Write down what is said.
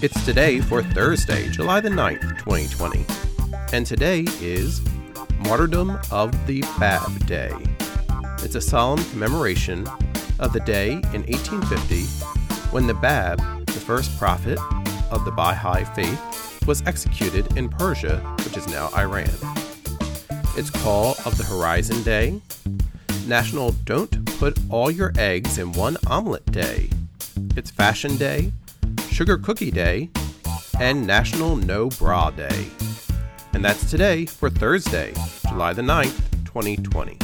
It's today for Thursday, July the 9th, 2020. And today is Martyrdom of the Bab Day. It's a solemn commemoration of the day in 1850 when the Bab, the first prophet of the Baha'i faith, was executed in Persia, which is now Iran. It's Call of the Horizon Day, National Don't Put All Your Eggs in One Omelette Day, it's Fashion Day, Sugar Cookie Day, and National No Bra Day. And that's today for Thursday, July the 9th, 2020.